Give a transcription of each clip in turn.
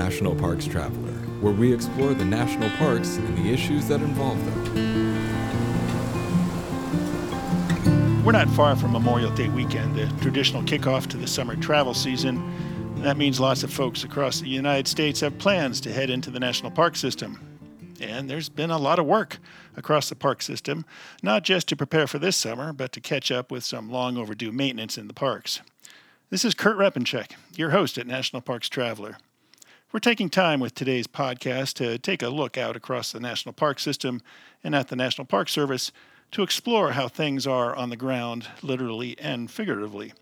National Parks Traveler, where we explore the national parks and the issues that involve them. We're not far from Memorial Day weekend, the traditional kickoff to the summer travel season. That means lots of folks across the United States have plans to head into the national park system. And there's been a lot of work across the park system, not just to prepare for this summer, but to catch up with some long overdue maintenance in the parks. This is Kurt Repanshek, your host at National Parks Traveler. We're taking time with today's podcast to take a look out across the national park system and at the National Park Service to explore how things are on the ground, literally and figuratively.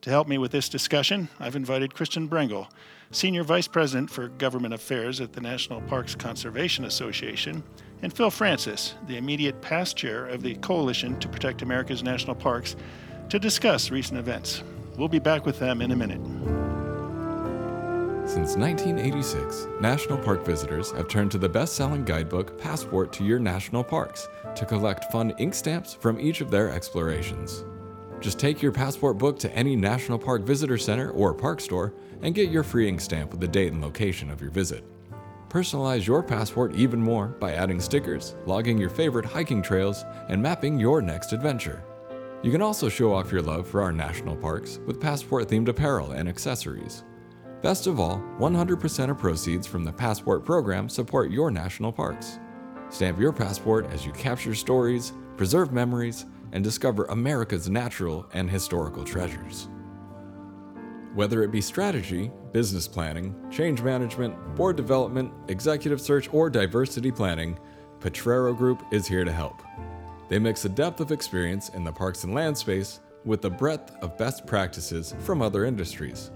To help me with this discussion, I've invited Kristen Brengel, Senior Vice President for Government Affairs at the National Parks Conservation Association, and Phil Francis, the immediate past chair of the Coalition to Protect America's National Parks, to discuss recent events. We'll be back with them in a minute. Since 1986, national park visitors have turned to the best selling guidebook Passport to Your National Parks to collect fun ink stamps from each of their explorations. Just take your passport book to any National Park Visitor Center or park store and get your free ink stamp with the date and location of your visit. Personalize your passport even more by adding stickers, logging your favorite hiking trails, and mapping your next adventure. You can also show off your love for our national parks with passport themed apparel and accessories. Best of all, 100% of proceeds from the Passport program support your national parks. Stamp your passport as you capture stories, preserve memories, and discover America's natural and historical treasures. Whether it be strategy, business planning, change management, board development, executive search, or diversity planning, Potrero Group is here to help. They mix a depth of experience in the parks and land space with the breadth of best practices from other industries.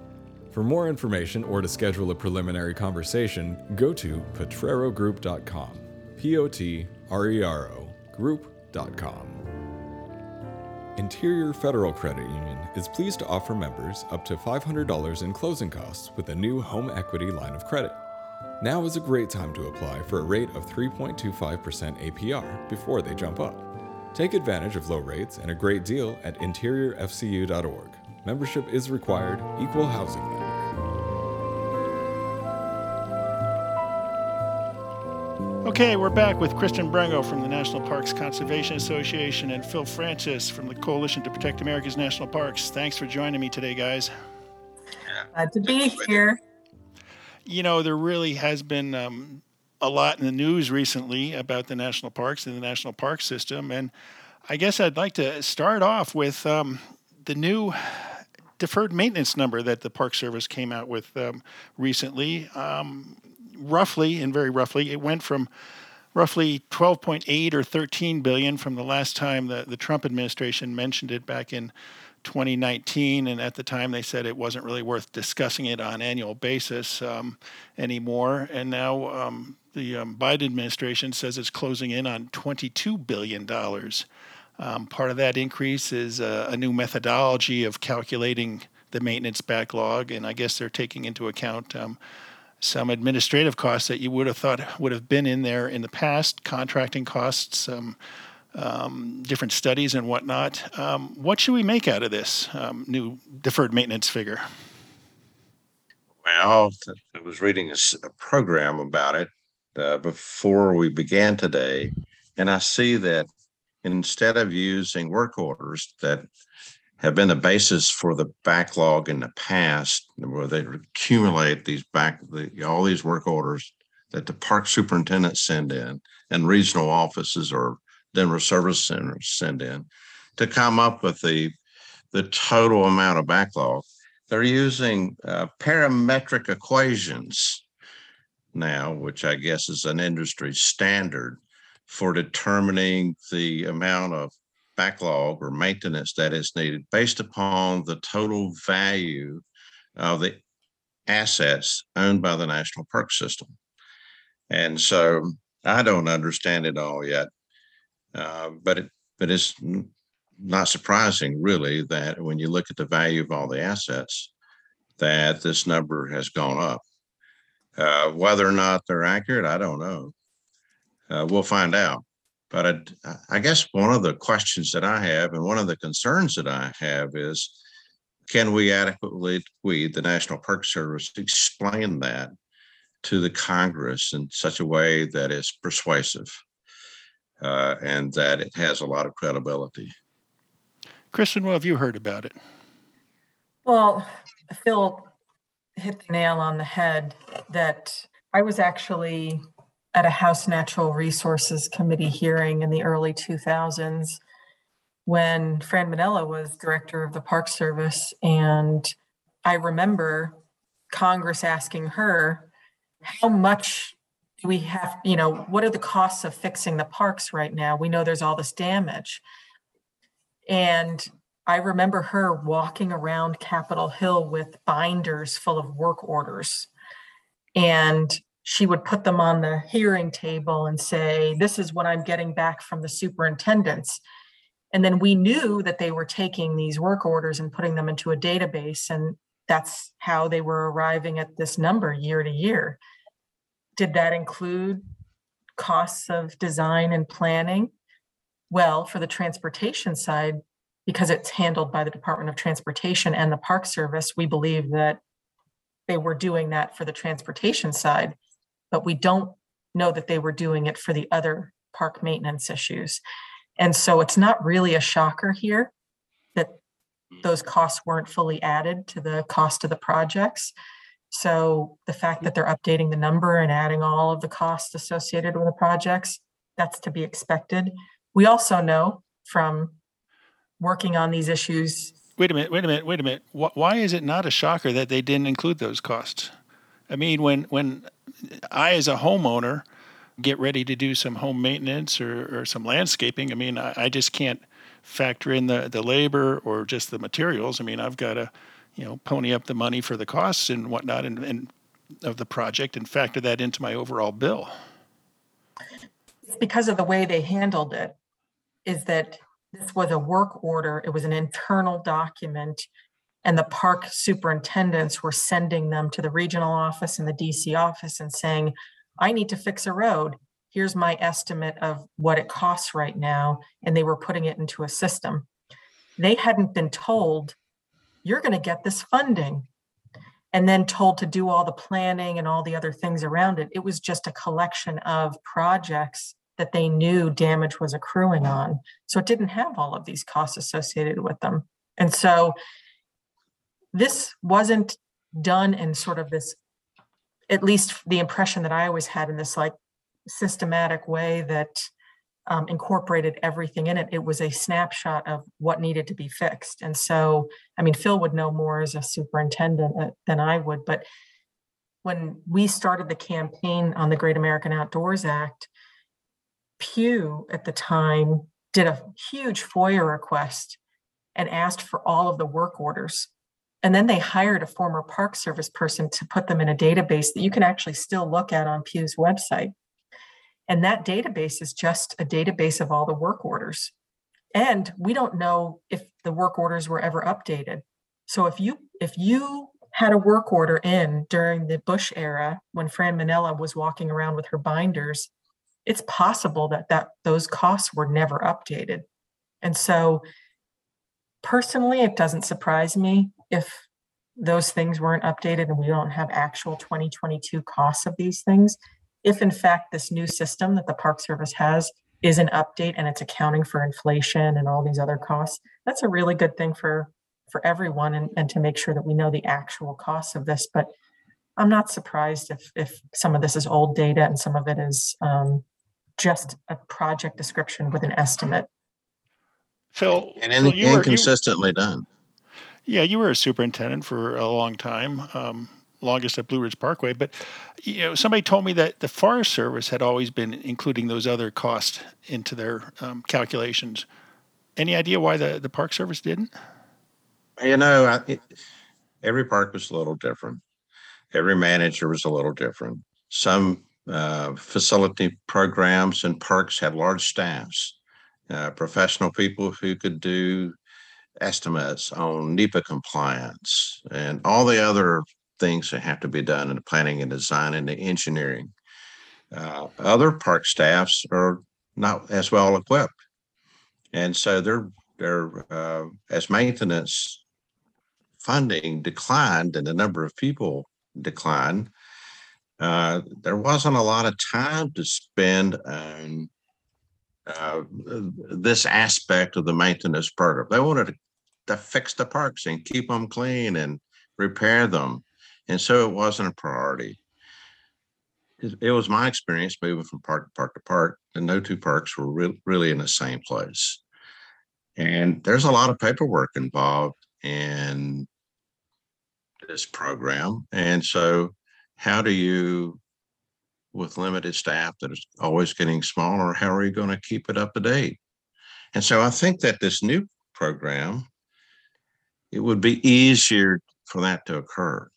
For more information or to schedule a preliminary conversation, go to potrerogroup.com. P O T R E R O group.com. Interior Federal Credit Union is pleased to offer members up to $500 in closing costs with a new home equity line of credit. Now is a great time to apply for a rate of 3.25% APR before they jump up. Take advantage of low rates and a great deal at interiorfcu.org. Membership is required, equal housing Okay, we're back with Kristen Brengel from the National Parks Conservation Association and Phil Francis from the Coalition to Protect America's National Parks. Thanks for joining me today, guys. Glad to be here. You know, there really has been um, a lot in the news recently about the national parks and the national park system. And I guess I'd like to start off with um, the new deferred maintenance number that the Park Service came out with um, recently. Um, roughly, and very roughly, it went from roughly 12.8 or 13 billion from the last time the, the Trump administration mentioned it back in 2019, and at the time they said it wasn't really worth discussing it on annual basis um, anymore. And now um, the um, Biden administration says it's closing in on 22 billion dollars. Um, part of that increase is a, a, new methodology of calculating the maintenance backlog, and I guess they're taking into account um, some administrative costs that you would have thought would have been in there in the past, contracting costs, um, um, different studies and whatnot. Um, what should we make out of this um, new deferred maintenance figure? Well, I was reading a, a program about it uh, before we began today, and I see that instead of using work orders that have been the basis for the backlog in the past, where they accumulate these back the, all these work orders that the park superintendents send in and regional offices or Denver service centers send in to come up with the the total amount of backlog. They're using uh, parametric equations now, which I guess is an industry standard for determining the amount of backlog or maintenance that is needed based upon the total value of the assets owned by the National Park System. And so I don't understand it all yet, uh, but it but it's not surprising really that when you look at the value of all the assets, that this number has gone up. Uh, whether or not they're accurate, I don't know. Uh, we'll find out. But I, I guess one of the questions that I have and one of the concerns that I have is can we adequately, we, the National Park Service, explain that to the Congress in such a way that is persuasive uh, and that it has a lot of credibility. Kristen, what have you heard about it? Well, Phil hit the nail on the head that I was actually at a House Natural Resources Committee hearing in the early 2000s when Fran Mainella was director of the Park Service. And I remember Congress asking her, how much do we have, you know, what are the costs of fixing the parks right now? We know there's all this damage. And I remember her walking around Capitol Hill with binders full of work orders. And she would put them on the hearing table and say, This is what I'm getting back from the superintendents. And then we knew that they were taking these work orders and putting them into a database. And that's how they were arriving at this number year to year. Did that include costs of design and planning? Well, for the transportation side, because it's handled by the Department of Transportation and the Park Service, we believe that they were doing that for the transportation side, but we don't know that they were doing it for the other park maintenance issues. And so it's not really a shocker here that hmm. those costs weren't fully added to the cost of the projects. So the fact that they're updating the number and adding all of the costs associated with the projects, that's to be expected. We also know from working on these issues. Wait a minute, wait a minute, wait a minute. Why is it not a shocker that they didn't include those costs? I mean, when when I as a homeowner get ready to do some home maintenance or, or some landscaping, I mean, I, I just can't factor in the, the labor or just the materials. I mean, I've got to, you know, pony up the money for the costs and whatnot and, and of the project and factor that into my overall bill. It's because of the way they handled it, is that this was a work order, it was an internal document, and the park superintendents were sending them to the regional office and the DC office and saying, I need to fix a road. Here's my estimate of what it costs right now. And they were putting it into a system. They hadn't been told, you're going to get this funding, and then told to do all the planning and all the other things around it. It was just a collection of projects that they knew damage was accruing on. So it didn't have all of these costs associated with them. And so this wasn't done in sort of this, at least the impression that I always had in this like systematic way that um, incorporated everything in it. It was a snapshot of what needed to be fixed. And so, I mean, Phil would know more as a superintendent uh, than I would, but when we started the campaign on the Great American Outdoors Act, Pew at the time did a huge FOIA request and asked for all of the work orders. And then they hired a former Park Service person to put them in a database that you can actually still look at on Pew's website. And that database is just a database of all the work orders. And we don't know if the work orders were ever updated. So if you if you had a work order in during the Bush era when Fran Mainella was walking around with her binders it's possible that that those costs were never updated. And so personally, it doesn't surprise me if those things weren't updated and we don't have actual 2022 costs of these things. If in fact this new system that the Park Service has is an update and it's accounting for inflation and all these other costs, that's a really good thing for for everyone and, and to make sure that we know the actual costs of this. But I'm not surprised if if some of this is old data and some of it is um, just a project description with an estimate. Phil, and in, you were, inconsistently you, done. Yeah, you were a superintendent for a long time, um, longest at Blue Ridge Parkway. But you know, somebody told me that the Forest Service had always been including those other costs into their um, calculations. Any idea why the, the Park Service didn't? You know, I, it, every park was a little different. Every manager was a little different. Some uh, facility programs and parks had large staffs, uh, professional people who could do estimates on NEPA compliance and all the other things that have to be done in the planning and design and the engineering. Uh, other park staffs are not as well equipped, and so they're they're uh, as maintenance funding declined and the number of people declined uh, there wasn't a lot of time to spend on uh, this aspect of the maintenance program. They wanted to, to fix the parks and keep them clean and repair them. And so it wasn't a priority. It, was my experience moving from park to park to park, and no two parks were re- really in the same place. And there's a lot of paperwork involved in this program. And so, how do you, with limited staff that is always getting smaller, how are you going to keep it up to date? And so, I think that this new program, it would be easier for that to occur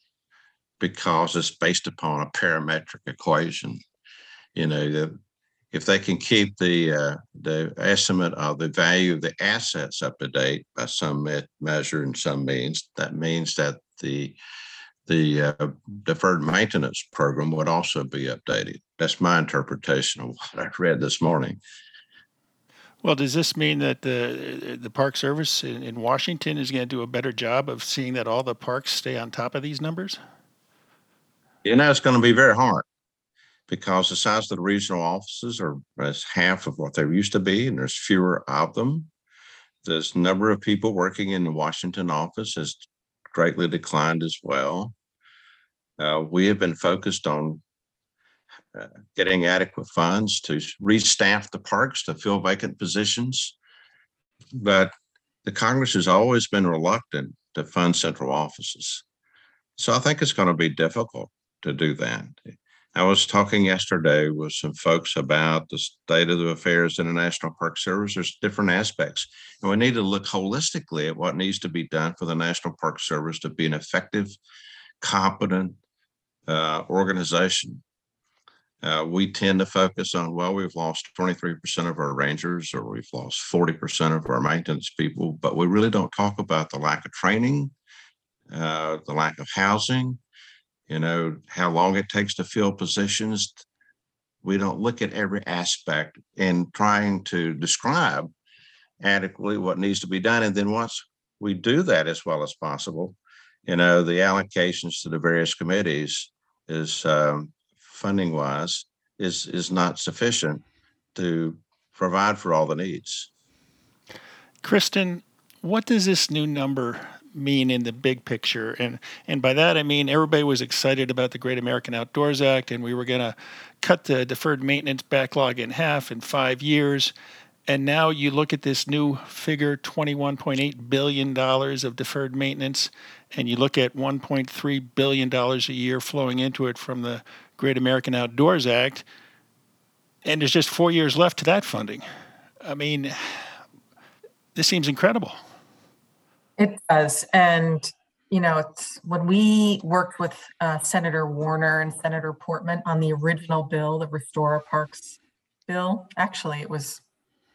because it's based upon a parametric equation. You know, the, if they can keep the uh, the estimate of the value of the assets up to date by some me- measure and some means, that means that the the uh, deferred maintenance program would also be updated. That's my interpretation of what I read this morning. Well, does this mean that the the Park Service in, in Washington is going to do a better job of seeing that all the parks stay on top of these numbers? You know, it's going to be very hard because the size of the regional offices are as half of what they used to be, and there's fewer of them. The number of people working in the Washington office has greatly declined as well. Uh, we have been focused on uh, getting adequate funds to restaff the parks to fill vacant positions. But the Congress has always been reluctant to fund central offices. So I think it's going to be difficult to do that. I was talking yesterday with some folks about the state of the affairs in the National Park Service. There's different aspects, and we need to look holistically at what needs to be done for the National Park Service to be an effective, competent uh, organization. Uh, we tend to focus on, well, we've lost 23% of our rangers or we've lost 40% of our maintenance people, but we really don't talk about the lack of training, uh, the lack of housing, you know, how long it takes to fill positions. We don't look at every aspect in trying to describe adequately what needs to be done. And then once we do that as well as possible, you know, the allocations to the various committees is um, funding wise is is not sufficient to provide for all the needs. Kristen, what does this new number mean in the big picture. And and by that I mean everybody was excited about the Great American Outdoors Act, and we were going to cut the deferred maintenance backlog in half in five years. And now you look at this new figure, $21.8 billion of deferred maintenance, and you look at $1.3 billion a year flowing into it from the Great American Outdoors Act, and there's just four years left to that funding. I mean, this seems incredible. It does. And, you know, it's when we worked with uh, Senator Warner and Senator Portman on the original bill, the Restore Parks bill, actually, it was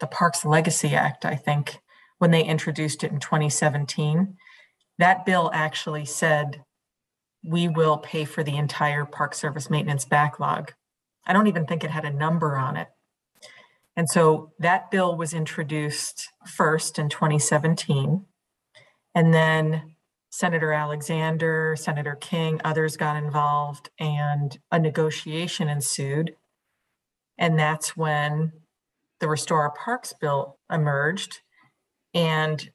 the Parks Legacy Act, I think, when they introduced it in 2017. That bill actually said we will pay for the entire Park Service maintenance backlog. I don't even think it had a number on it. And so that bill was introduced first in 2017. And then Senator Alexander, Senator King, others got involved, and a negotiation ensued. And that's when the Restore Our Parks bill emerged. And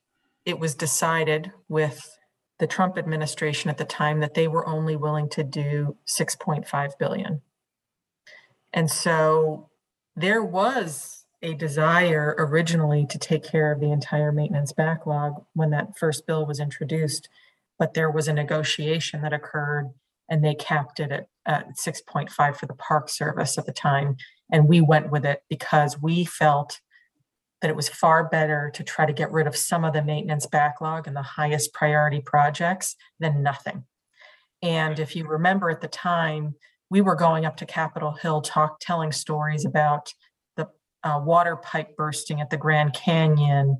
it was decided with the Trump administration at the time that they were only willing to do 6.5 billion. And so there was a desire originally to take care of the entire maintenance backlog when that first bill was introduced, but there was a negotiation that occurred and they capped it at, at 6.5 for the park service at the time. And we went with it because we felt that it was far better to try to get rid of some of the maintenance backlog and the highest priority projects than nothing. And if you remember at the time, we were going up to Capitol Hill talk telling stories about uh, water pipe bursting at the Grand Canyon,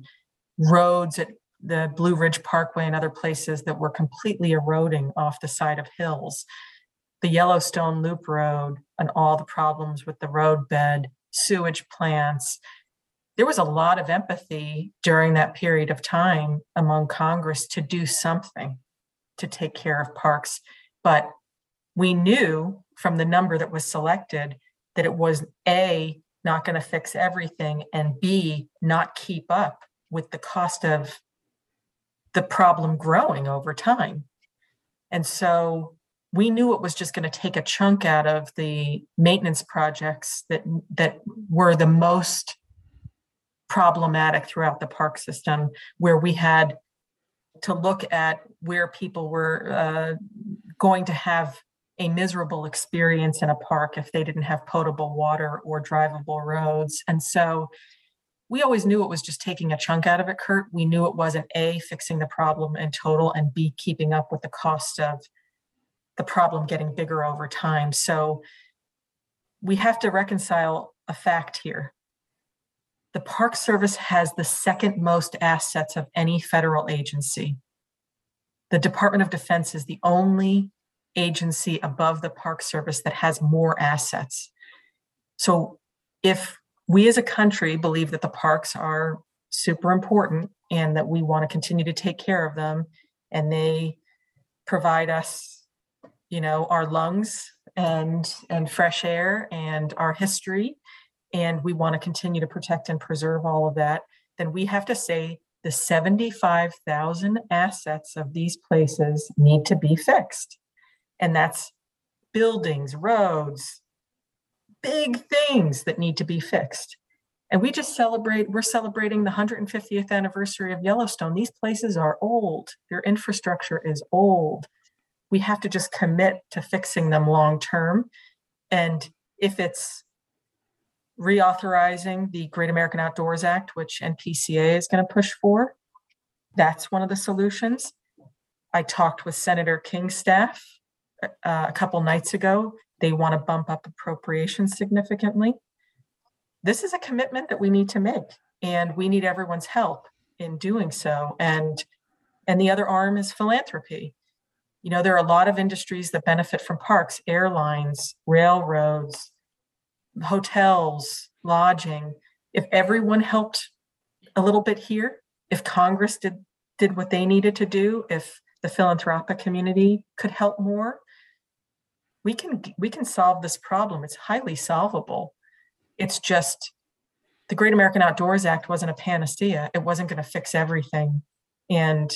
roads at the Blue Ridge Parkway and other places that were completely eroding off the side of hills, the Yellowstone Loop Road, and all the problems with the roadbed, sewage plants. There was a lot of empathy during that period of time among Congress to do something to take care of parks. But we knew from the number that was selected that it was A, not going to fix everything, and B, not keep up with the cost of the problem growing over time. And so we knew it was just going to take a chunk out of the maintenance projects that that were the most problematic throughout the park system where we had to look at where people were uh, going to have a miserable experience in a park if they didn't have potable water or drivable roads and so we always knew it was just taking a chunk out of it kurt we knew it wasn't a fixing the problem in total and b keeping up with the cost of the problem getting bigger over time. So we have to reconcile a fact here. The Park Service has the second most assets of any federal agency. The Department of Defense is the only agency above the Park Service that has more assets. So if we as a country believe that the parks are super important and that we want to continue to take care of them and they provide us you know our lungs and and fresh air and our history and we want to continue to protect and preserve all of that then we have to say the 75,000 assets of these places need to be fixed. And that's buildings roads big things that need to be fixed. And we just celebrate we're celebrating the 150th anniversary of yellowstone. These places are old. Their infrastructure is old. We have to just commit to fixing them long term. And if it's reauthorizing the Great American Outdoors Act, which NPCA is going to push for, that's one of the solutions. I talked with Senator King's staff uh, a couple nights ago. They want to bump up appropriations significantly. This is a commitment that we need to make, and we need everyone's help in doing so. And and the other arm is philanthropy. You know, there are a lot of industries that benefit from parks, airlines, railroads, hotels, lodging. If everyone helped a little bit here, if Congress did did what they needed to do, if the philanthropic community could help more, we can we can solve this problem. It's highly solvable. It's just the Great American Outdoors Act wasn't a panacea. It wasn't going to fix everything. And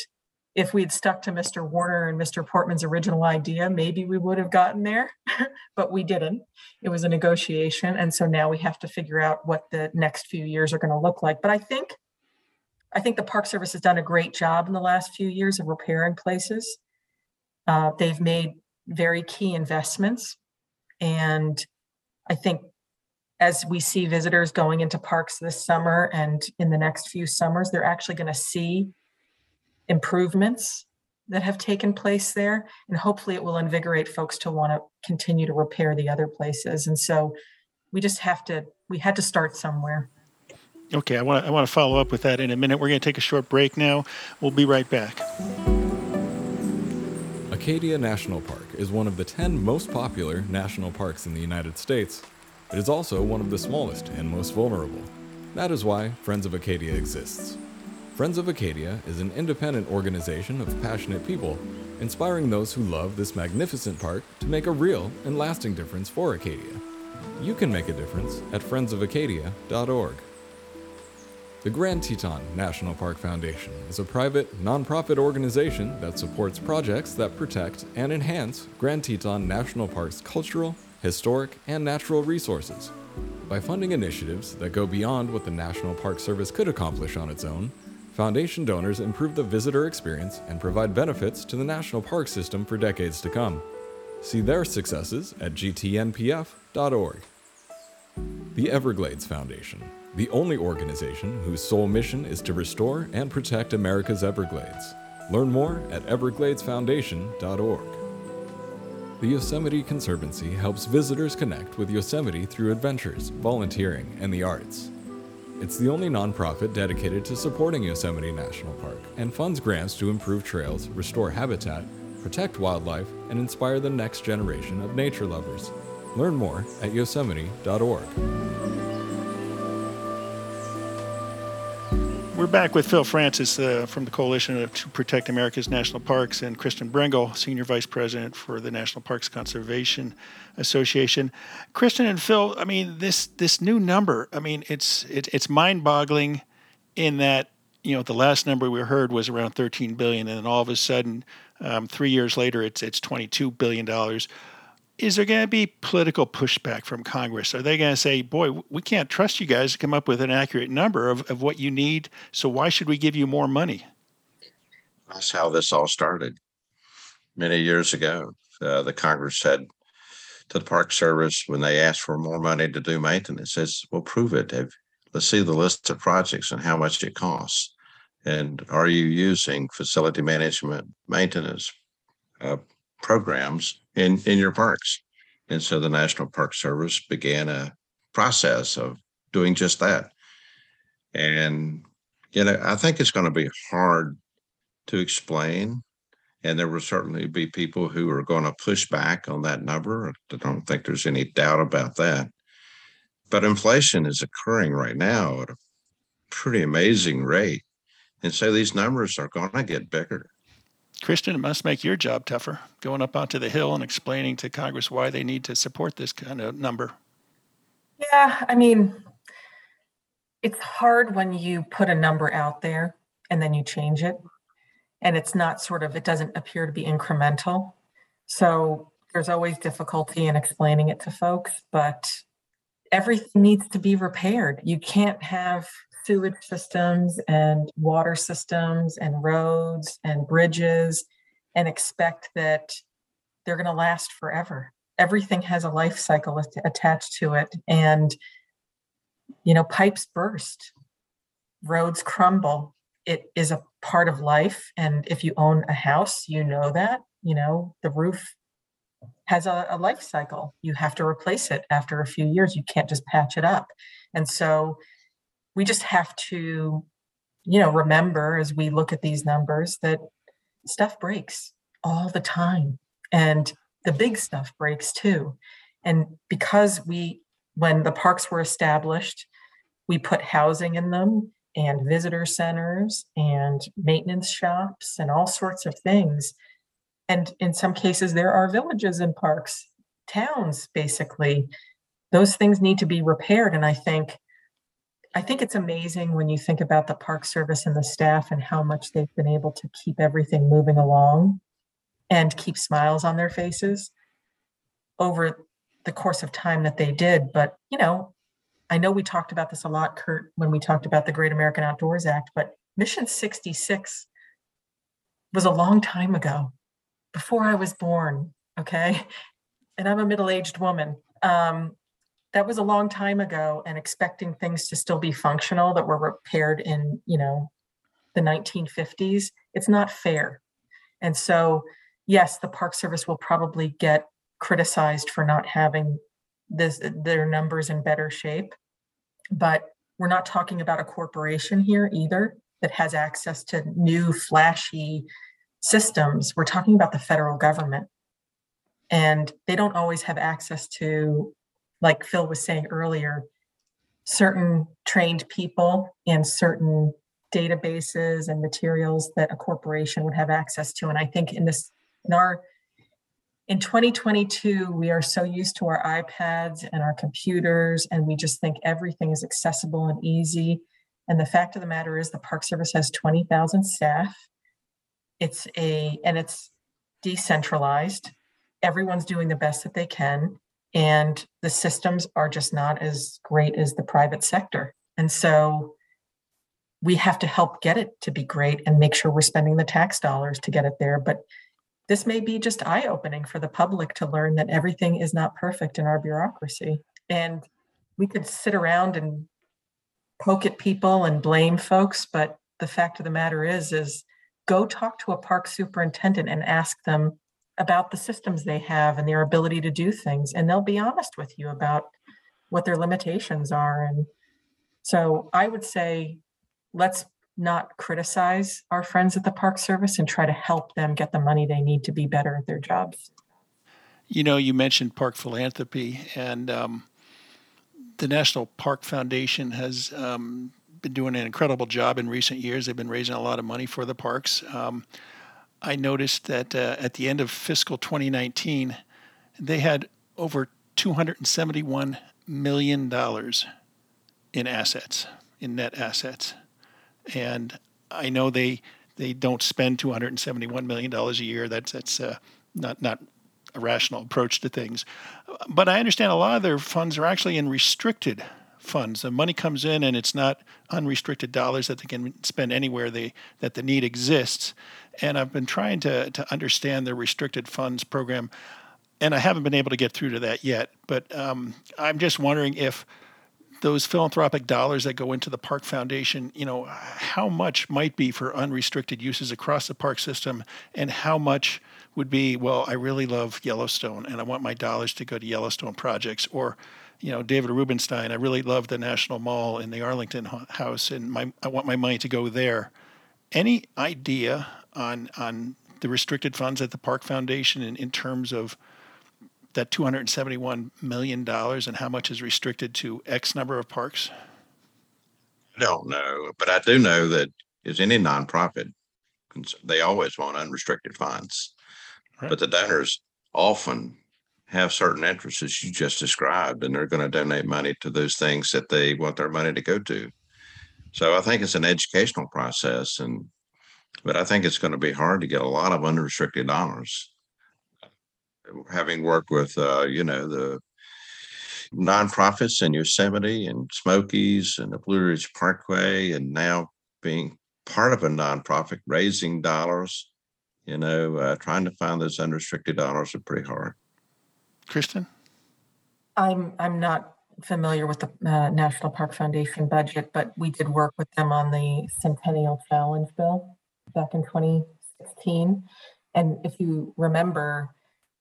if we'd stuck to Mr. Warner and Mr. Portman's original idea, maybe we would have gotten there, but we didn't. It was a negotiation. And so now we have to figure out what the next few years are going to look like. But I think I think the Park Service has done a great job in the last few years of repairing places. Uh, they've made very key investments. And I think as we see visitors going into parks this summer and in the next few summers, they're actually going to see improvements that have taken place there. And hopefully it will invigorate folks to want to continue to repair the other places. And so we just have to, we had to start somewhere. Okay, I want to, I want to follow up with that in a minute. We're going to take a short break now. We'll be right back. Acadia National Park is one of the 10 most popular national parks in the United States. It is also one of the smallest and most vulnerable. That is why Friends of Acadia exists. Friends of Acadia is an independent organization of passionate people, inspiring those who love this magnificent park to make a real and lasting difference for Acadia. You can make a difference at friendsofacadia.org. The Grand Teton National Park Foundation is a private, nonprofit organization that supports projects that protect and enhance Grand Teton National Park's cultural, historic, and natural resources. By funding initiatives that go beyond what the National Park Service could accomplish on its own, Foundation donors improve the visitor experience and provide benefits to the national park system for decades to come. See their successes at gtnpf.org. The Everglades Foundation, the only organization whose sole mission is to restore and protect America's Everglades. Learn more at evergladesfoundation.org. The Yosemite Conservancy helps visitors connect with Yosemite through adventures, volunteering, and the arts. It's the only nonprofit dedicated to supporting Yosemite National Park and funds grants to improve trails, restore habitat, protect wildlife, and inspire the next generation of nature lovers. Learn more at yosemite.org. We're back with Phil Francis uh, from the Coalition to Protect America's National Parks and Kristen Brengel, Senior Vice President for the National Parks Conservation Association. Kristen and Phil, I mean this this new number, I mean it's it, it's mind-boggling in that you know the last number we heard was around 13 billion, and then all of a sudden, um, three years later, it's it's 22 billion dollars is there going to be political pushback from Congress? Are they going to say, boy, we can't trust you guys to come up with an accurate number of, of what you need, so why should we give you more money? That's how this all started many years ago. Uh, the Congress said to the Park Service when they asked for more money to do maintenance, says, well, prove it. Let's see the list of projects and how much it costs. And are you using facility management maintenance uh, programs in, in your parks. And so the National Park Service began a process of doing just that. And, you know, I think it's going to be hard to explain. And there will certainly be people who are going to push back on that number. I don't think there's any doubt about that. But inflation is occurring right now at a pretty amazing rate. And so these numbers are going to get bigger. Kristen, it must make your job tougher going up onto the Hill and explaining to Congress why they need to support this kind of number. Yeah, I mean, it's hard when you put a number out there and then you change it. And it's not sort of, it doesn't appear to be incremental. So there's always difficulty in explaining it to folks, but everything needs to be repaired. You can't have sewage systems and water systems and roads and bridges and expect that they're going to last forever. Everything has a life cycle attached to it. And, you know, pipes burst, roads crumble. It is a part of life. And if you own a house, you know that, you know, the roof has a, a life cycle. You have to replace it after a few years. You can't just patch it up. And so, we just have to you know remember as we look at these numbers that stuff breaks all the time and the big stuff breaks too. And because we when the parks were established we put housing in them and visitor centers and maintenance shops and all sorts of things. And in some cases there are villages in parks towns basically. Those things need to be repaired and i think I think it's amazing when you think about the Park Service and the staff and how much they've been able to keep everything moving along and keep smiles on their faces over the course of time that they did. But, you know, I know we talked about this a lot, Kurt, when we talked about the Great American Outdoors Act, but Mission 66 was a long time ago, before I was born. Okay. And I'm a middle aged woman. Um, that was a long time ago and expecting things to still be functional that were repaired in you know the 1950s it's not fair. And so yes the park service will probably get criticized for not having this their numbers in better shape but we're not talking about a corporation here either that has access to new flashy systems. We're talking about the federal government. And they don't always have access to like Phil was saying earlier, certain trained people and certain databases and materials that a corporation would have access to. And I think in this, in our, in 2022, we are so used to our iPads and our computers, and we just think everything is accessible and easy. And the fact of the matter is, the Park Service has 20,000 staff. It's a, and it's decentralized. Everyone's doing the best that they can and the systems are just not as great as the private sector. And so we have to help get it to be great and make sure we're spending the tax dollars to get it there. But this may be just eye opening for the public to learn that everything is not perfect in our bureaucracy. And we could sit around and poke at people and blame folks, but the fact of the matter is, is go talk to a park superintendent and ask them about the systems they have and their ability to do things and they'll be honest with you about what their limitations are and so i would say let's not criticize our friends at the park service and try to help them get the money they need to be better at their jobs you know you mentioned park philanthropy and um, the national park foundation has um, been doing an incredible job in recent years. They've been raising a lot of money for the parks. Um, I noticed that uh, at the end of fiscal 2019, they had over 271 million dollars in assets, in net assets, and I know they they don't spend 271 million dollars a year. That's that's uh, not not a rational approach to things, but I understand a lot of their funds are actually in restricted funds. The money comes in and it's not unrestricted dollars that they can spend anywhere they that the need exists. And I've been trying to to understand the restricted funds program, and I haven't been able to get through to that yet. But um, I'm just wondering if those philanthropic dollars that go into the park foundation, you know, how much might be for unrestricted uses across the park system, and how much would be, well, I really love Yellowstone and I want my dollars to go to Yellowstone projects, or you know, David Rubenstein, I really love the National Mall in the Arlington House, and my I want my money to go there. Any idea on on the restricted funds at the Park Foundation in, in terms of that 271 million dollars and how much is restricted to X number of parks? I don't know, but I do know that as any nonprofit, they always want unrestricted funds. Right. But the donors often have certain interests as you just described, and they're going to donate money to those things that they want their money to go to. So I think it's an educational process, and but I think it's going to be hard to get a lot of unrestricted dollars. Having worked with, uh, you know, the nonprofits in Yosemite and Smokies and the Blue Ridge Parkway, and now being part of a nonprofit raising dollars, you know, uh, trying to find those unrestricted dollars are pretty hard. Kristen? I'm, I'm not familiar with the uh, National Park Foundation budget, but we did work with them on the Centennial Challenge Bill back in 2016. And if you remember,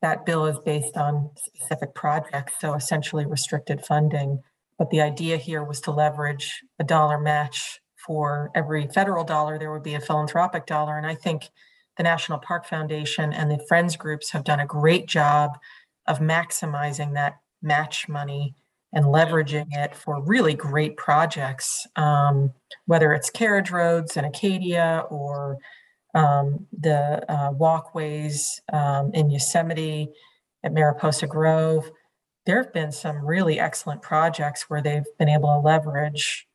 that bill is based on specific projects, so essentially restricted funding. But the idea here was to leverage a dollar match for every federal dollar, there would be a philanthropic dollar. And I think the National Park Foundation and the Friends groups have done a great job of maximizing that match money and leveraging it for really great projects, um, whether it's carriage roads in Acadia or um, the uh, walkways um, in Yosemite at Mariposa Grove. There have been some really excellent projects where they've been able to leverage,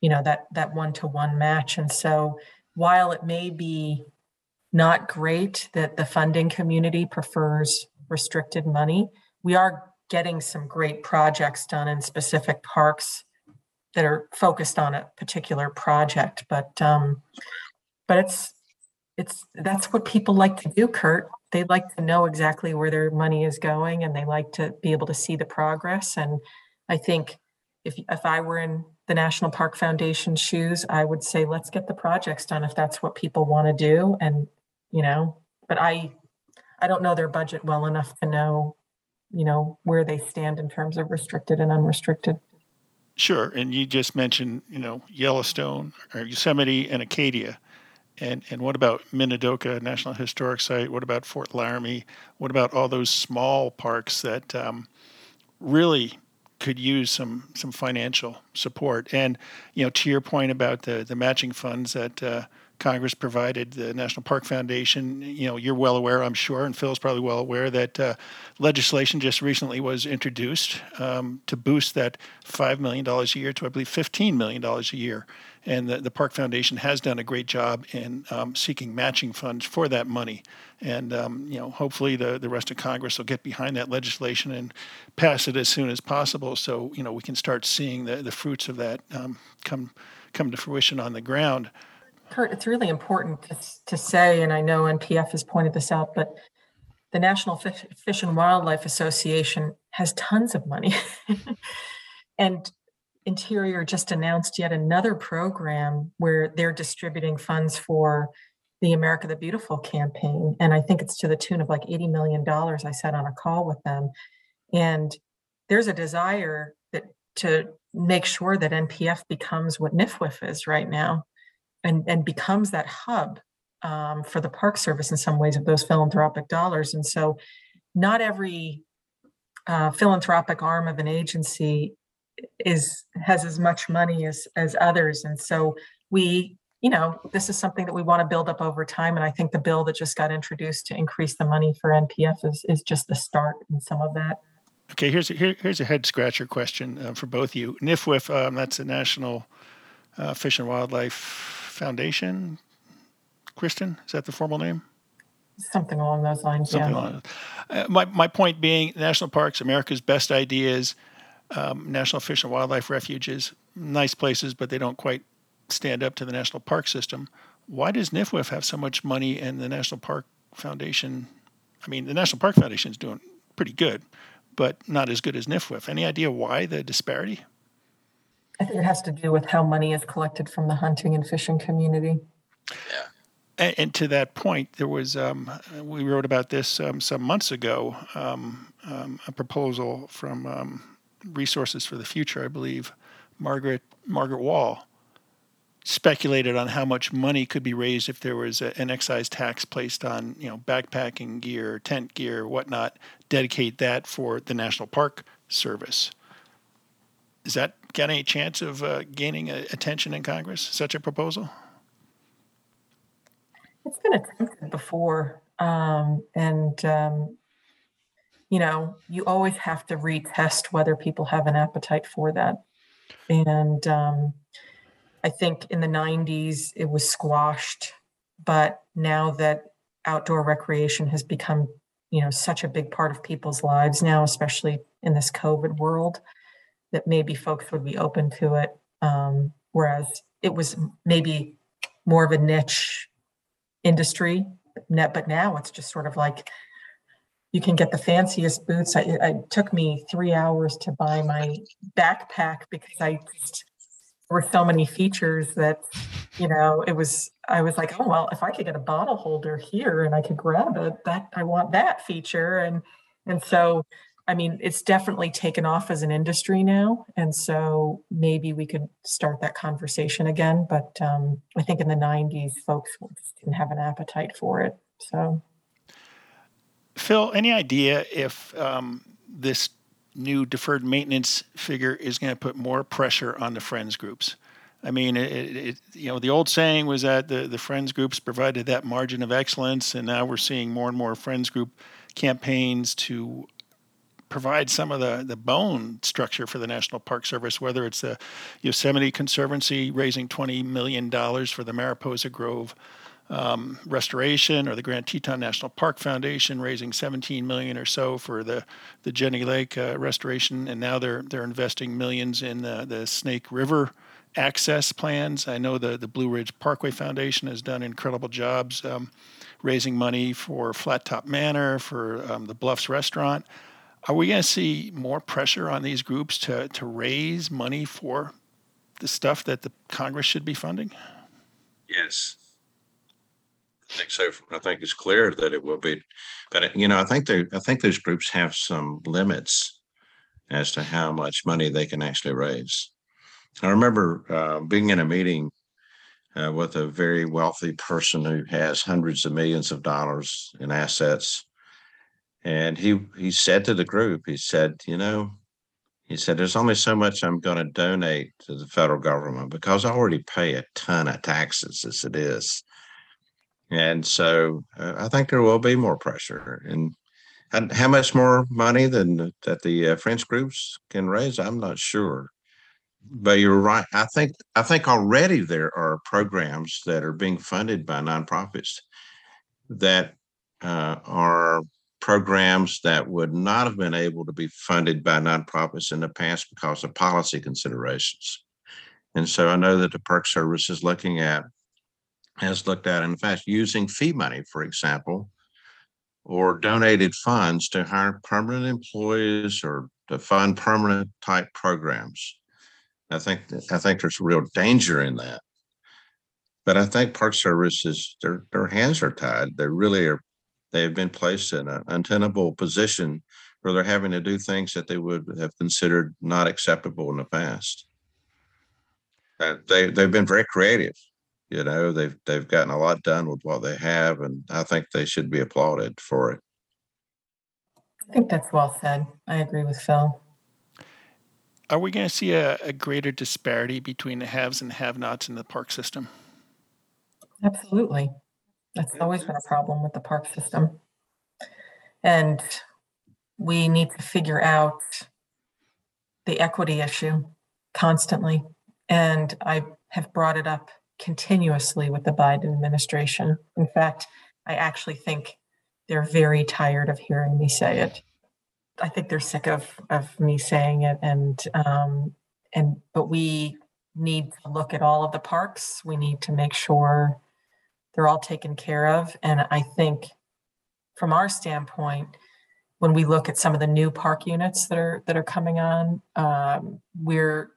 you know, that that one-to-one match. And so, while it may be not great that the funding community prefers restricted money. We are getting some great projects done in specific parks that are focused on a particular project, but um, but it's it's that's what people like to do, Kurt. They like to know exactly where their money is going, and they like to be able to see the progress. And I think if if I were in the National Park Foundation shoes, I would say let's get the projects done if that's what people want to do. And you know, but I I don't know their budget well enough to know, you know, where they stand in terms of restricted and unrestricted. Sure. And you just mentioned, you know, Yellowstone or Yosemite and Acadia. And and what about Minidoka National Historic Site? What about Fort Laramie? What about all those small parks that um, really could use some some financial support? And you know, to your point about the the matching funds that uh, Congress provided the National Park Foundation. You know, you're well aware, I'm sure, and Phil's probably well aware that uh, legislation just recently was introduced um, to boost that $5 million a year to, I believe, $15 million a year. And the, the Park Foundation has done a great job in um, seeking matching funds for that money. And, um, you know, hopefully the, the rest of Congress will get behind that legislation and pass it as soon as possible so, you know, we can start seeing the, the fruits of that um, come, come to fruition on the ground. Kurt, it's really important to, to say, and I know NPF has pointed this out, but the National Fish, Fish and Wildlife Association has tons of money. and Interior just announced yet another program where they're distributing funds for the America the Beautiful campaign. And I think it's to the tune of like $80 million. I sat on a call with them. And there's a desire that to make sure that NPF becomes what NFWF is right now and, and becomes that hub um, for the Park Service in some ways of those philanthropic dollars. And so, not every uh, philanthropic arm of an agency is has as much money as as others. And so we you know this is something that we want to build up over time. And i think the bill that just got introduced to increase the money for npf is, is just the start in some of that. Okay here's a, here, here's a head scratcher question uh, for both of you. Nifwf um, that's the national uh, fish and wildlife foundation kristen is that the formal name something along those lines something yeah. along uh, my, my point being national parks america's best ideas um, national fish and wildlife refuges, nice places, but they don't quite stand up to the national park system. Why does NFWF have so much money and the National Park Foundation? I mean, the National Park Foundation is doing pretty good, but not as good as NFWF. Any idea why the disparity? I think it has to do with how money is collected from the hunting and fishing community. Yeah. And, and to that point, there was um, we wrote about this um, some months ago. Um, um a proposal from um, Resources for the Future, I believe, Margaret Margaret Walls speculated on how much money could be raised if there was a, an excise tax placed on you know backpacking gear, tent gear, whatnot. Dedicate that for the national park service. Is that got any chance of uh, gaining a, attention in Congress? Such a proposal? It's been attempted before, um, and um, you know, you always have to retest whether people have an appetite for that. And um, I think in the 90s it was squashed, but now that outdoor recreation has become, you know, such a big part of people's lives now, especially in this COVID world, that maybe folks would be open to it. Um, whereas it was maybe more of a niche industry, but now it's just sort of like you can get the fanciest boots. I, it took me three hours to buy my backpack because I just there were so many features that you know it was i was like oh well if i could get a bottle holder here and i could grab it that i want that feature and and so i mean it's definitely taken off as an industry now and so maybe we could start that conversation again but um, i think in the 90s folks just didn't have an appetite for it so Phil, any idea if um, this new deferred maintenance figure is going to put more pressure on the friends groups? I mean, it, it, you know, the old saying was that the, the friends groups provided that margin of excellence, and now we're seeing more and more friends group campaigns to provide some of the, the bone structure for the National Park Service, whether it's the Yosemite Conservancy raising $20 million for the Mariposa Grove um, restoration or the Grand Teton National Park Foundation raising 17 million or so for the the Jenny Lake uh, restoration, and now they're they're investing millions in the, the Snake River access plans. I know the the Blue Ridge Parkway Foundation has done incredible jobs um, raising money for Flat Top Manor for um, the Bluffs Restaurant. Are we going to see more pressure on these groups to to raise money for the stuff that the Congress should be funding? Yes, I think so. I think it's clear that it will be, but you know, I think they, I think those groups have some limits as to how much money they can actually raise. I remember uh, being in a meeting uh, with a very wealthy person who has hundreds of millions of dollars in assets, and he he said to the group, he said, you know, he said, there's only so much I'm going to donate to the federal government because I already pay a ton of taxes as it is. And so uh, I think there will be more pressure. And, and how much more money than that the uh, Friends groups can raise, I'm not sure. But you're right. I think I think already there are programs that are being funded by nonprofits that uh, are programs that would not have been able to be funded by nonprofits in the past because of policy considerations. And so I know that the Park Service is looking at has looked at, in fact, using fee money, for example, or donated funds to hire permanent employees or to fund permanent type programs. I think I think there's real danger in that. But I think Park Service is their their hands are tied. They really are they have been placed in an untenable position where they're having to do things that they would have considered not acceptable in the past. Uh, they they've been very creative you know, they've they've gotten a lot done with what they have, and I think they should be applauded for it. I think that's well said. I agree with Phil. are we going to see a, a greater disparity between the haves and have-nots in the park system? Absolutely. That's always been a problem with the park system. And we need to figure out the equity issue constantly. And I have brought it up continuously with the Biden administration. In fact, I actually think they're very tired of hearing me say it. I think they're sick of of me saying it and um and but we need to look at all of the parks. We need to make sure they're all taken care of. And I think from our standpoint, when we look at some of the new park units that are that are coming on, um, we're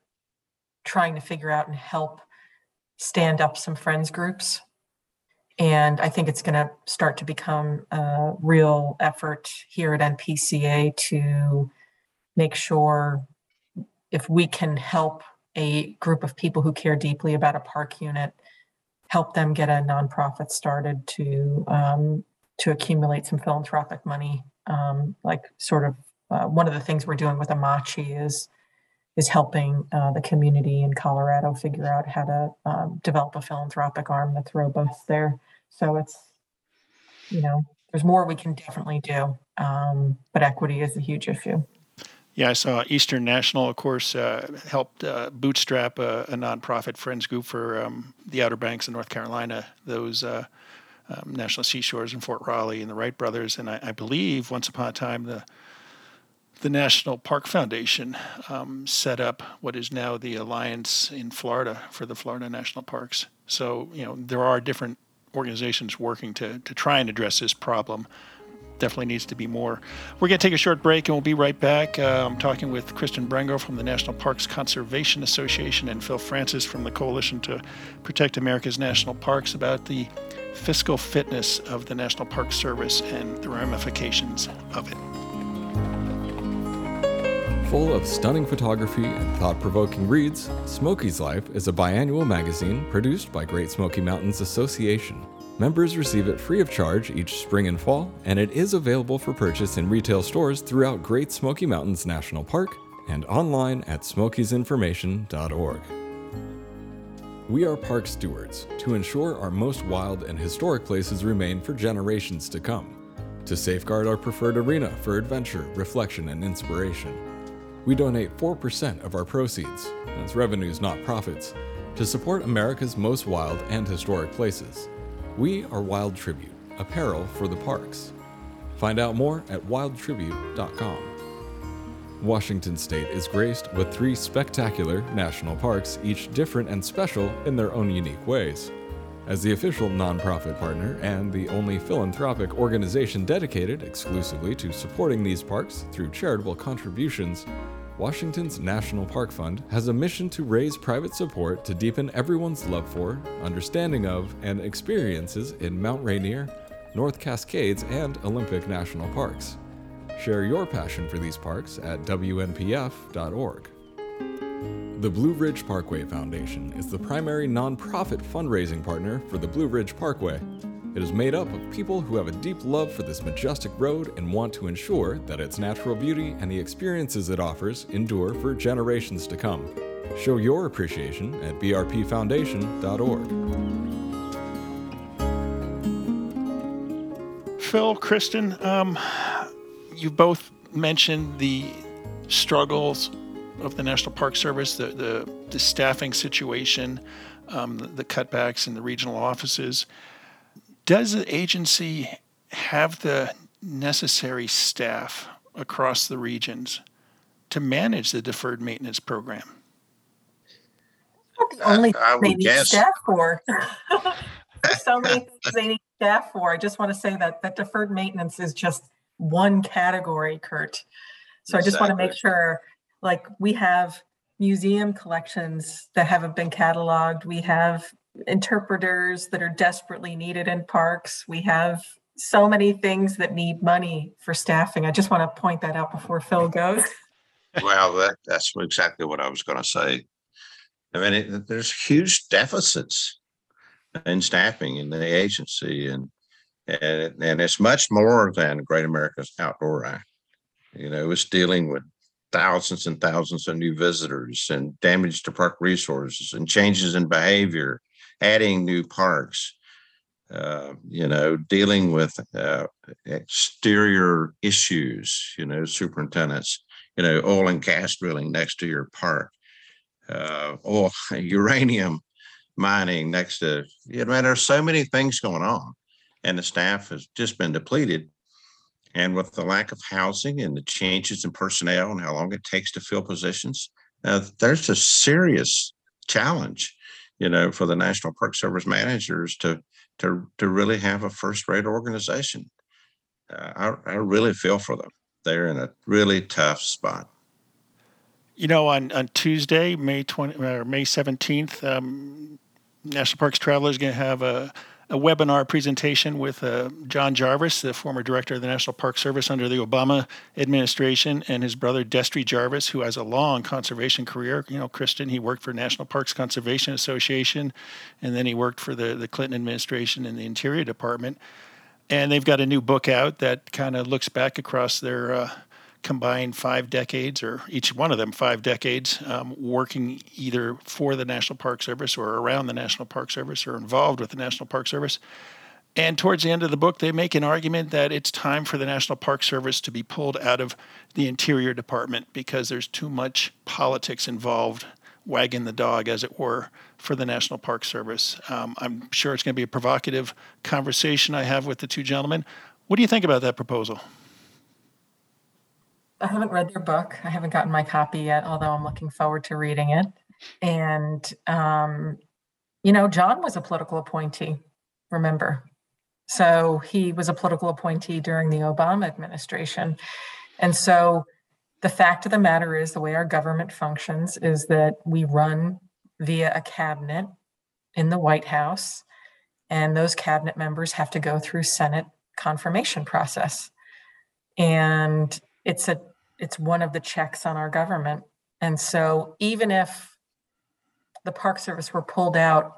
trying to figure out and help stand up some friends groups. And I think it's going to start to become a real effort here at NPCA to make sure if we can help a group of people who care deeply about a park unit, help them get a nonprofit started to um, to accumulate some philanthropic money. Um, like sort of uh, one of the things we're doing with Amache is is helping uh, the community in Colorado figure out how to um, develop a philanthropic arm that's robust there. So it's, you know, there's more we can definitely do, um, but equity is a huge issue. Yeah, I saw Eastern National, of course, uh, helped uh, bootstrap a, a, nonprofit friends group for um, the Outer Banks in North Carolina, those uh, um, National Seashores in Fort Raleigh and the Wright brothers. And I, I believe once upon a time, the the National Park Foundation um, set up what is now the Alliance in Florida for the Florida National Parks. So, you know, there are different organizations working to, to try and address this problem. Definitely needs to be more. We're going to take a short break and we'll be right back. Uh, I'm talking with Kristen Brengel from the National Parks Conservation Association and Phil Francis from the Coalition to Protect America's National Parks about the fiscal fitness of the National Park Service and the ramifications of it. Full of stunning photography and thought provoking reads, Smokies Life is a biannual magazine produced by Great Smoky Mountains Association. Members receive it free of charge each spring and fall, and it is available for purchase in retail stores throughout Great Smoky Mountains National Park and online at smokiesinformation.org. We are park stewards to ensure our most wild and historic places remain for generations to come, to safeguard our preferred arena for adventure, reflection, and inspiration we donate 4% of our proceeds, that's revenues not profits, to support America's most wild and historic places. We are Wild Tribute, apparel for the parks. Find out more at wildtribute.com. Washington state is graced with three spectacular national parks, each different and special in their own unique ways. As the official nonprofit partner and the only philanthropic organization dedicated exclusively to supporting these parks through charitable contributions, Washington's National Park Fund has a mission to raise private support to deepen everyone's love for, understanding of, and experiences in Mount Rainier, North Cascades, and Olympic National Parks. Share your passion for these parks at WNPF.org. The Blue Ridge Parkway Foundation is the primary nonprofit fundraising partner for the Blue Ridge Parkway. It is made up of people who have a deep love for this majestic road and want to ensure that its natural beauty and the experiences it offers endure for generations to come. Show your appreciation at brpfoundation.org. Phil, Kristen, um, you both mentioned the struggles of the National Park Service, the, the, the staffing situation, um, the, the cutbacks in the regional offices does the agency have the necessary staff across the regions to manage the deferred maintenance program? Only I, I they need guess. staff for. so many things they need staff for. I just want to say that that deferred maintenance is just one category, Kurt. So exactly. I just want to make sure, like we have museum collections that haven't been cataloged. We have interpreters that are desperately needed in parks. We have so many things that need money for staffing. I just want to point that out before Phil goes. well, that, that's exactly what I was going to say. I mean, it, there's huge deficits in staffing in the agency, and and and it's much more than Great America's Outdoor Act. You know, it's dealing with thousands and thousands of new visitors and damage to park resources and changes in behavior, adding new parks, uh, you know, dealing with uh, exterior issues, you know, superintendents, you know, oil and gas drilling next to your park, uh, uranium mining next to, you know, there's so many things going on. And the staff has just been depleted. And with the lack of housing and the changes in personnel and how long it takes to fill positions, uh, there's a serious challenge, you know, for the National Park Service managers to to to really have a first-rate organization. Uh, I, I really feel for them. They're in a really tough spot. You know, on, on Tuesday, May 20 or May 17th, um, National Parks Traveler is going to have a a webinar presentation with uh, John Jarvis, the former director of the National Park Service under the Obama administration, and his brother Destry Jarvis, who has a long conservation career. You know, Kristen, he worked for National Parks Conservation Association, and then he worked for the, the Clinton administration in the Interior Department. And they've got a new book out that kind of looks back across their uh, combined five decades, or each one of them five decades, um, working either for the National Park Service or around the National Park Service or involved with the National Park Service. And towards the end of the book, they make an argument that it's time for the National Park Service to be pulled out of the Interior Department because there's too much politics involved, wagging the dog, as it were, for the National Park Service. Um, I'm sure it's going to be a provocative conversation I have with the two gentlemen. What do you think about that proposal? I haven't read their book. I haven't gotten my copy yet, although I'm looking forward to reading it. And, um, you know, John was a political appointee, remember? So he was a political appointee during the Obama administration. And so the fact of the matter is, the way our government functions is that we run via a cabinet in the White House, and those cabinet members have to go through Senate confirmation process. And it's a it's one of the checks on our government. And so even if the Park Service were pulled out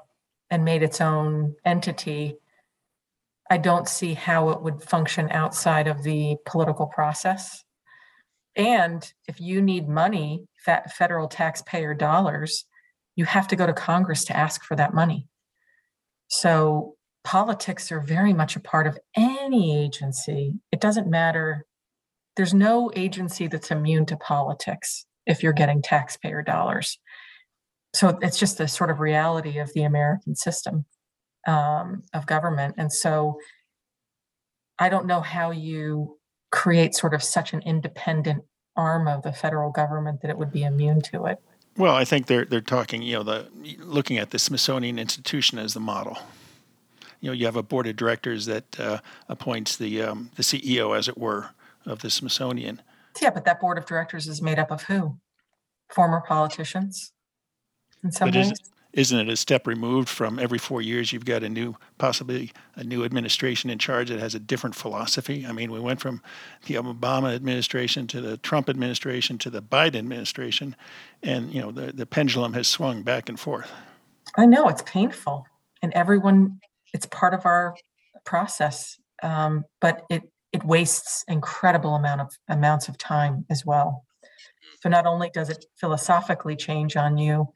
and made its own entity, I don't see how it would function outside of the political process. And if you need money, federal taxpayer dollars, you have to go to Congress to ask for that money. So politics are very much a part of any agency. It doesn't matter there's no agency that's immune to politics if you're getting taxpayer dollars. So it's just the sort of reality of the American system um, of government. And so I don't know how you create sort of such an independent arm of the federal government that it would be immune to it. Well, I think they're they're talking, you know, the looking at the Smithsonian Institution as the model. You know, you have a board of directors that uh, appoints the um, the CEO, as it were, of the Smithsonian. Yeah, but that board of directors is made up of who? Former politicians in some but ways? Isn't, isn't it a step removed from every four years you've got a new, possibly a new administration in charge that has a different philosophy? I mean, we went from the Obama administration to the Trump administration to the Biden administration, and you know the, the pendulum has swung back and forth. I know it's painful, and everyone, it's part of our process. Um, but it it wastes incredible amount of amounts of time as well. So not only does it philosophically change on you,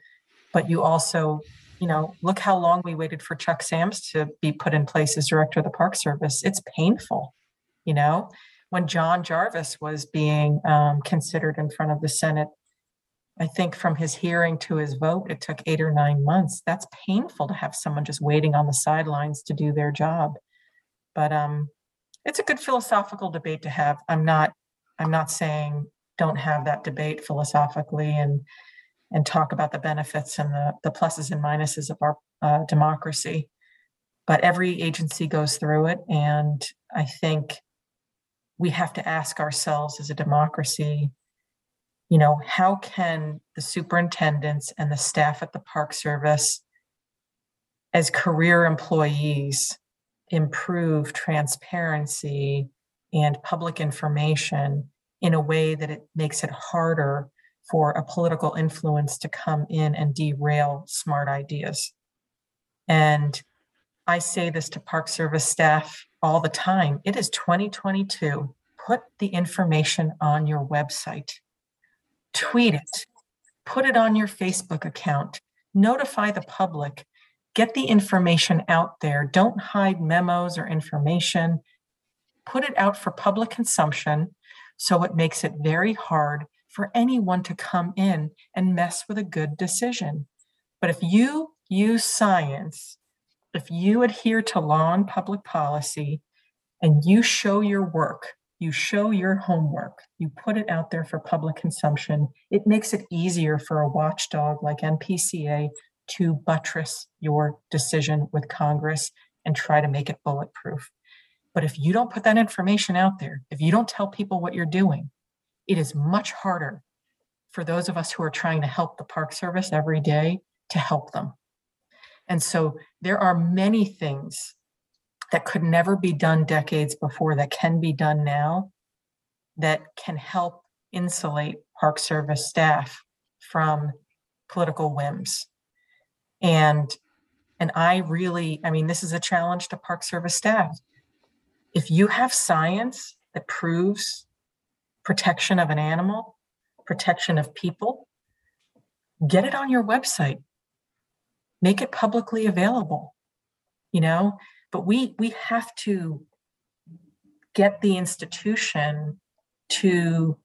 but you also, you know, look how long we waited for Chuck Sams to be put in place as director of the Park Service. It's painful, you know. When John Jarvis was being um, considered in front of the Senate, I think from his hearing to his vote, it took eight or nine months. That's painful to have someone just waiting on the sidelines to do their job. But um, it's a good philosophical debate to have. I'm not I'm not saying don't have that debate philosophically and and talk about the benefits and the, the pluses and minuses of our uh, democracy. But every agency goes through it, and I think we have to ask ourselves as a democracy, you know, how can the superintendents and the staff at the Park Service, as career employees, improve transparency and public information in a way that it makes it harder for a political influence to come in and derail smart ideas. And I say this to Park Service staff all the time. It is 2022. Put the information on your website. tweet it, put it on your Facebook account, notify the public, get the information out there. Don't hide memos or information. Put it out for public consumption so it makes it very hard for anyone to come in and mess with a good decision. But if you use science, if you adhere to law and public policy, and you show your work, you show your homework, you put it out there for public consumption, it makes it easier for a watchdog like NPCA to buttress your decision with Congress and try to make it bulletproof. But if you don't put that information out there, if you don't tell people what you're doing, it is much harder for those of us who are trying to help the Park Service every day to help them. And so there are many things that could never be done decades before that can be done now that can help insulate Park Service staff from political whims. And and I really, I mean, this is a challenge to Park Service staff. If you have science that proves protection of an animal, protection of people, get it on your website. Make it publicly available. You know, but we we have to get the institution to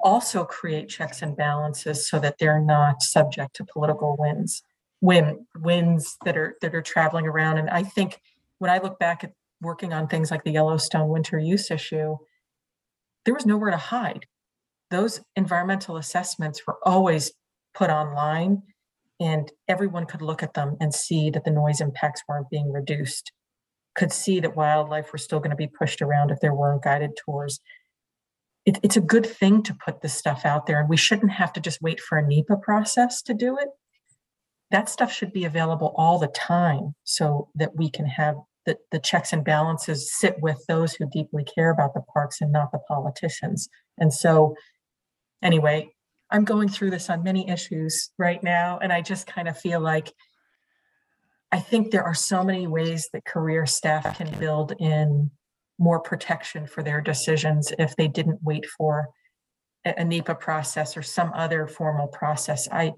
also create checks and balances so that they're not subject to political winds win winds that are that are traveling around and i think when i look back at working on things like the yellowstone winter use issue there was nowhere to hide those environmental assessments were always put online and everyone could look at them and see that the noise impacts weren't being reduced could see that wildlife were still going to be pushed around if there weren't guided tours. It, it's a good thing to put this stuff out there, and we shouldn't have to just wait for a NEPA process to do it. That stuff should be available all the time so that we can have the, the checks and balances sit with those who deeply care about the parks and not the politicians. And so, anyway, I'm going through this on many issues right now, and I just kind of feel like I think there are so many ways that career staff can build in more protection for their decisions if they didn't wait for a, NEPA process or some other formal process. I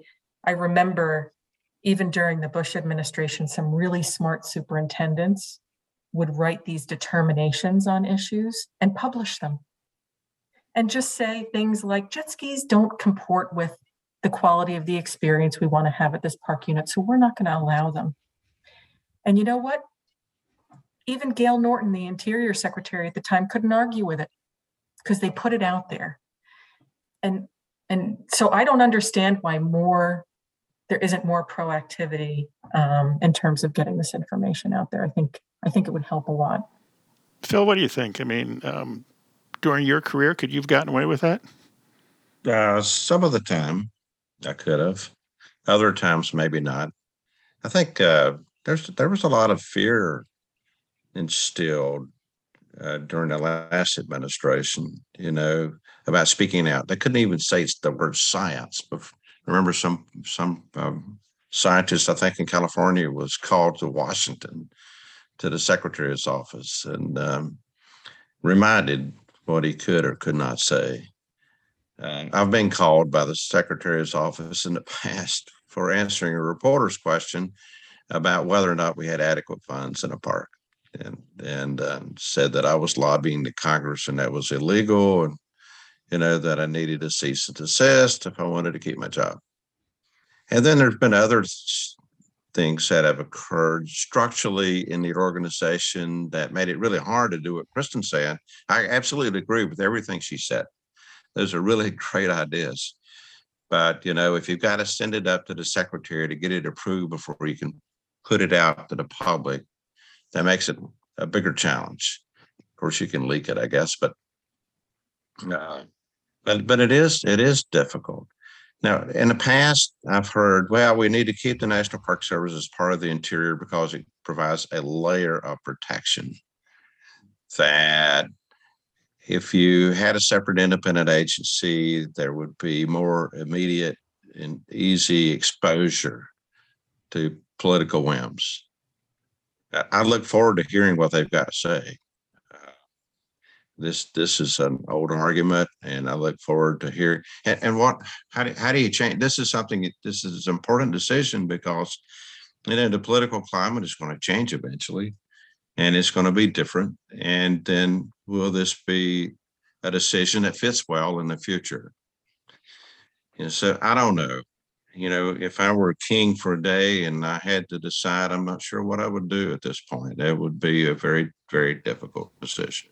I remember even during the Bush administration, some really smart superintendents would write these determinations on issues and publish them. And just say things like jet skis don't comport with the quality of the experience we want to have at this park unit, so we're not going to allow them. And you know what? Even Gale Norton, the Interior Secretary at the time, couldn't argue with it because they put it out there. And and so I don't understand why more there isn't more proactivity um, in terms of getting this information out there. I think I think it would help a lot. Phil, what do you think? I mean, um, during your career, could you've gotten away with that? Uh, some of the time, I could have. Other times, maybe not. I think uh, there's there was a lot of fear instilled uh, during the last administration, you know, about speaking out. They couldn't even say the word science. But remember, some some um, scientist, I think in California, was called to Washington to the secretary's office and um, reminded what he could or could not say. Uh, I've been called by the secretary's office in the past for answering a reporter's question about whether or not we had adequate funds in a park and and uh, said that I was lobbying the Congress and that was illegal and you know that I needed to cease and desist if I wanted to keep my job. And then there's been other things that have occurred structurally in the organization that made it really hard to do what Kristen said. I absolutely agree with everything she said. Those are really great ideas. But you know, if you've got to send it up to the secretary to get it approved before you can put it out to the public, that makes it a bigger challenge. Of course, you can leak it, I guess, but uh, but but it is it is difficult. Now, in the past, I've heard, well, we need to keep the National Park Service as part of the interior because it provides a layer of protection. That if you had a separate independent agency, there would be more immediate and easy exposure to political whims. I look forward to hearing what they've got to say. This this is an old argument, and I look forward to hear and, and what how do how do you change? This is something. This is an important decision because you know the political climate is going to change eventually, and it's going to be different. And then will this be a decision that fits well in the future? And so I don't know. You know, if I were a king for a day and I had to decide, I'm not sure what I would do at this point. That would be a very, very difficult decision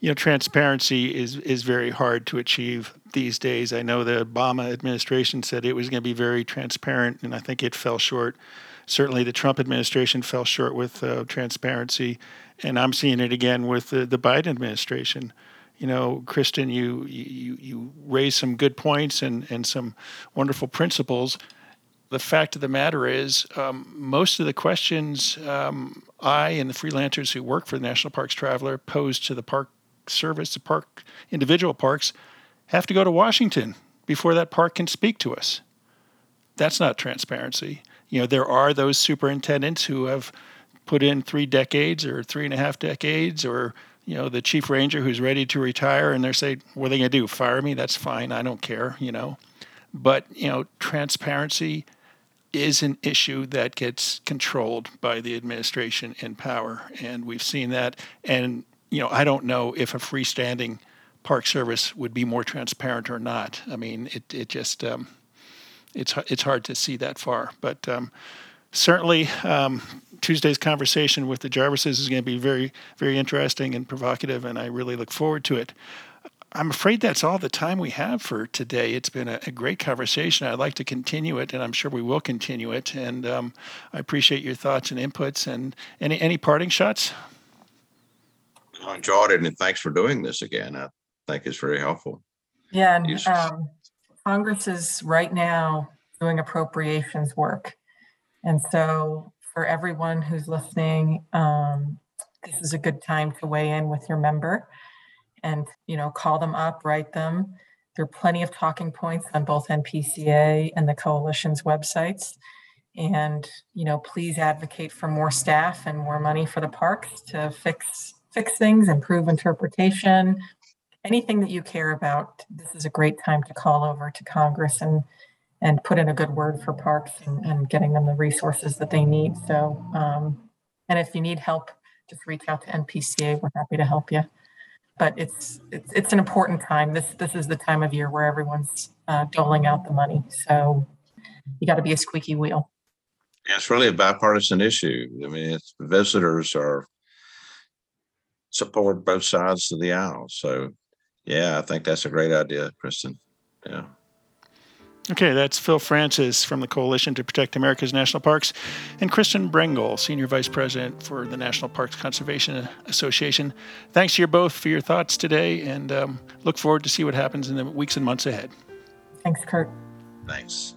you know, transparency is is very hard to achieve these days. I know the Obama administration said it was going to be very transparent, and I think it fell short. Certainly, the Trump administration fell short with uh, transparency, and I'm seeing it again with the, the Biden administration. You know, Kristen, you you you raised some good points and and some wonderful principles. The fact of the matter is, um, most of the questions um, I and the freelancers who work for the National Parks Traveler pose to the park service, the park individual parks, have to go to Washington before that park can speak to us. That's not transparency. You know, there are those superintendents who have put in three decades or three and a half decades, or you know, the chief ranger who's ready to retire, and they're saying, "What are they going to do? Fire me? That's fine. I don't care." You know, but you know, transparency is an issue that gets controlled by the administration in power, and we've seen that. And you know, I don't know if a freestanding park service would be more transparent or not. I mean, it it just um, it's it's hard to see that far, but um, certainly um, Tuesday's conversation with the Jarvises is going to be very very interesting and provocative, and I really look forward to it. I'm afraid that's all the time we have for today. It's been a, a great conversation. I'd like to continue it, and I'm sure we will continue it. And um, I appreciate your thoughts and inputs. And any any parting shots? I enjoyed it, and thanks for doing this again. I think it's very helpful. Yeah, and um, Congress is right now doing appropriations work. And so for everyone who's listening, um, this is a good time to weigh in with your member and, you know, call them up, write them. There are plenty of talking points on both NPCA and the coalition's websites. And, you know, please advocate for more staff and more money for the parks to fix fix things, improve interpretation, anything that you care about, this is a great time to call over to Congress and and put in a good word for parks and, and getting them the resources that they need. So, um, and if you need help, just reach out to NPCA. We're happy to help you. But it's it's, it's an important time. This this is the time of year where everyone's uh, doling out the money. So you got to be a squeaky wheel. It's really a bipartisan issue. I mean, it's, visitors are support both sides of the aisle. So, yeah, I think that's a great idea, Kristen. Yeah. Okay, that's Phil Francis from the Coalition to Protect America's National Parks, and Kristen Brengel, Senior Vice President for the National Parks Conservation Association. Thanks to you both for your thoughts today, and um, look forward to see what happens in the weeks and months ahead. Thanks, Kurt. Thanks.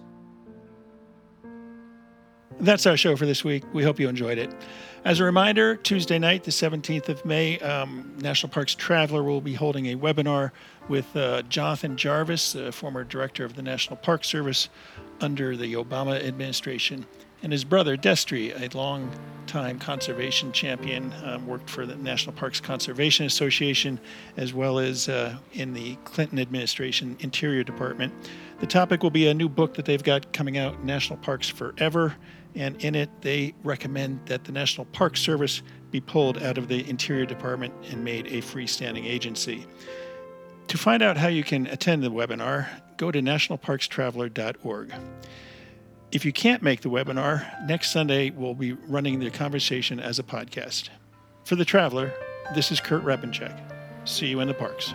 That's our show for this week. We hope you enjoyed it. As a reminder, Tuesday night, the 17th of May, um, National Parks Traveler will be holding a webinar with uh, Jonathan Jarvis, the former director of the National Park Service under the Obama administration, and his brother Destry, a long-time conservation champion, um, worked for the National Parks Conservation Association as well as uh, in the Clinton administration Interior Department. The topic will be a new book that they've got coming out, National Parks Forever and in it they recommend that the National Park Service be pulled out of the Interior Department and made a freestanding agency. To find out how you can attend the webinar, go to nationalparkstraveler.org. If you can't make the webinar, next Sunday we'll be running the conversation as a podcast. For the Traveler, this is Kurt Repanshek. See you in the parks.